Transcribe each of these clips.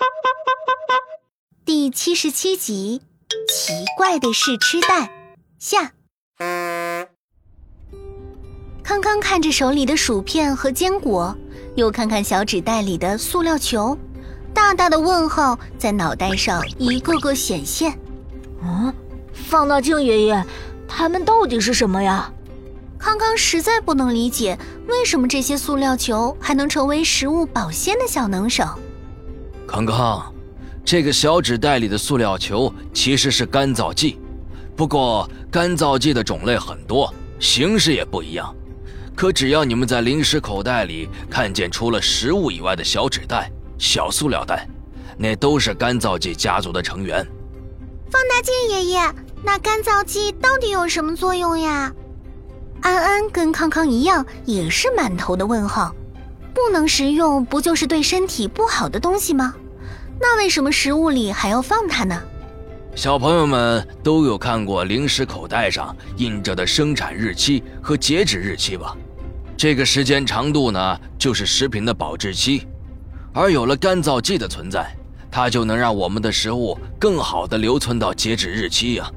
第七十七集，奇怪的试吃袋下。康康看着手里的薯片和坚果，又看看小纸袋里的塑料球，大大的问号在脑袋上一个个显现。嗯，放大镜爷爷，他们到底是什么呀？康康实在不能理解，为什么这些塑料球还能成为食物保鲜的小能手。康康，这个小纸袋里的塑料球其实是干燥剂，不过干燥剂的种类很多，形式也不一样。可只要你们在零食口袋里看见除了食物以外的小纸袋、小塑料袋，那都是干燥剂家族的成员。放大镜爷爷，那干燥剂到底有什么作用呀？安安跟康康一样，也是满头的问号。不能食用，不就是对身体不好的东西吗？那为什么食物里还要放它呢？小朋友们都有看过零食口袋上印着的生产日期和截止日期吧？这个时间长度呢，就是食品的保质期。而有了干燥剂的存在，它就能让我们的食物更好的留存到截止日期呀。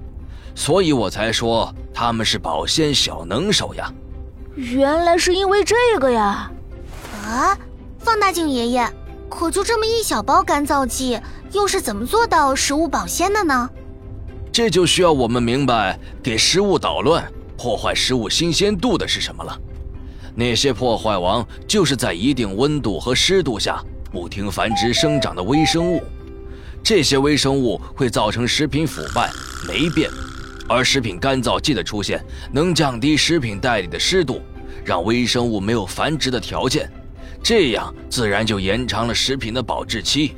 所以我才说他们是保鲜小能手呀。原来是因为这个呀！啊，放大镜爷爷，可就这么一小包干燥剂，又是怎么做到食物保鲜的呢？这就需要我们明白给食物捣乱、破坏食物新鲜度的是什么了。那些破坏王就是在一定温度和湿度下不停繁殖生长的微生物，这些微生物会造成食品腐败、霉变。而食品干燥剂的出现，能降低食品袋里的湿度，让微生物没有繁殖的条件，这样自然就延长了食品的保质期。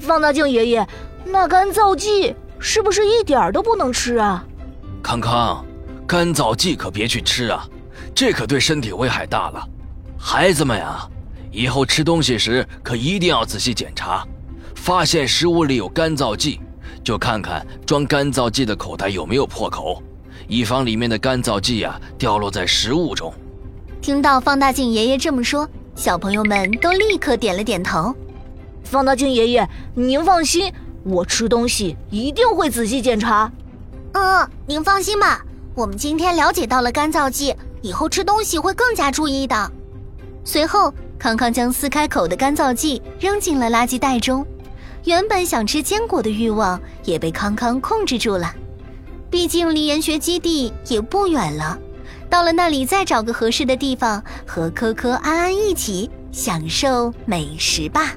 放大镜爷爷，那干燥剂是不是一点都不能吃啊？康康，干燥剂可别去吃啊，这可对身体危害大了。孩子们呀，以后吃东西时可一定要仔细检查，发现食物里有干燥剂。就看看装干燥剂的口袋有没有破口，以防里面的干燥剂啊掉落在食物中。听到放大镜爷爷这么说，小朋友们都立刻点了点头。放大镜爷爷，您放心，我吃东西一定会仔细检查。嗯，您放心吧，我们今天了解到了干燥剂，以后吃东西会更加注意的。随后，康康将撕开口的干燥剂扔进了垃圾袋中。原本想吃坚果的欲望也被康康控制住了，毕竟离研学基地也不远了。到了那里，再找个合适的地方和科科、安安一起享受美食吧。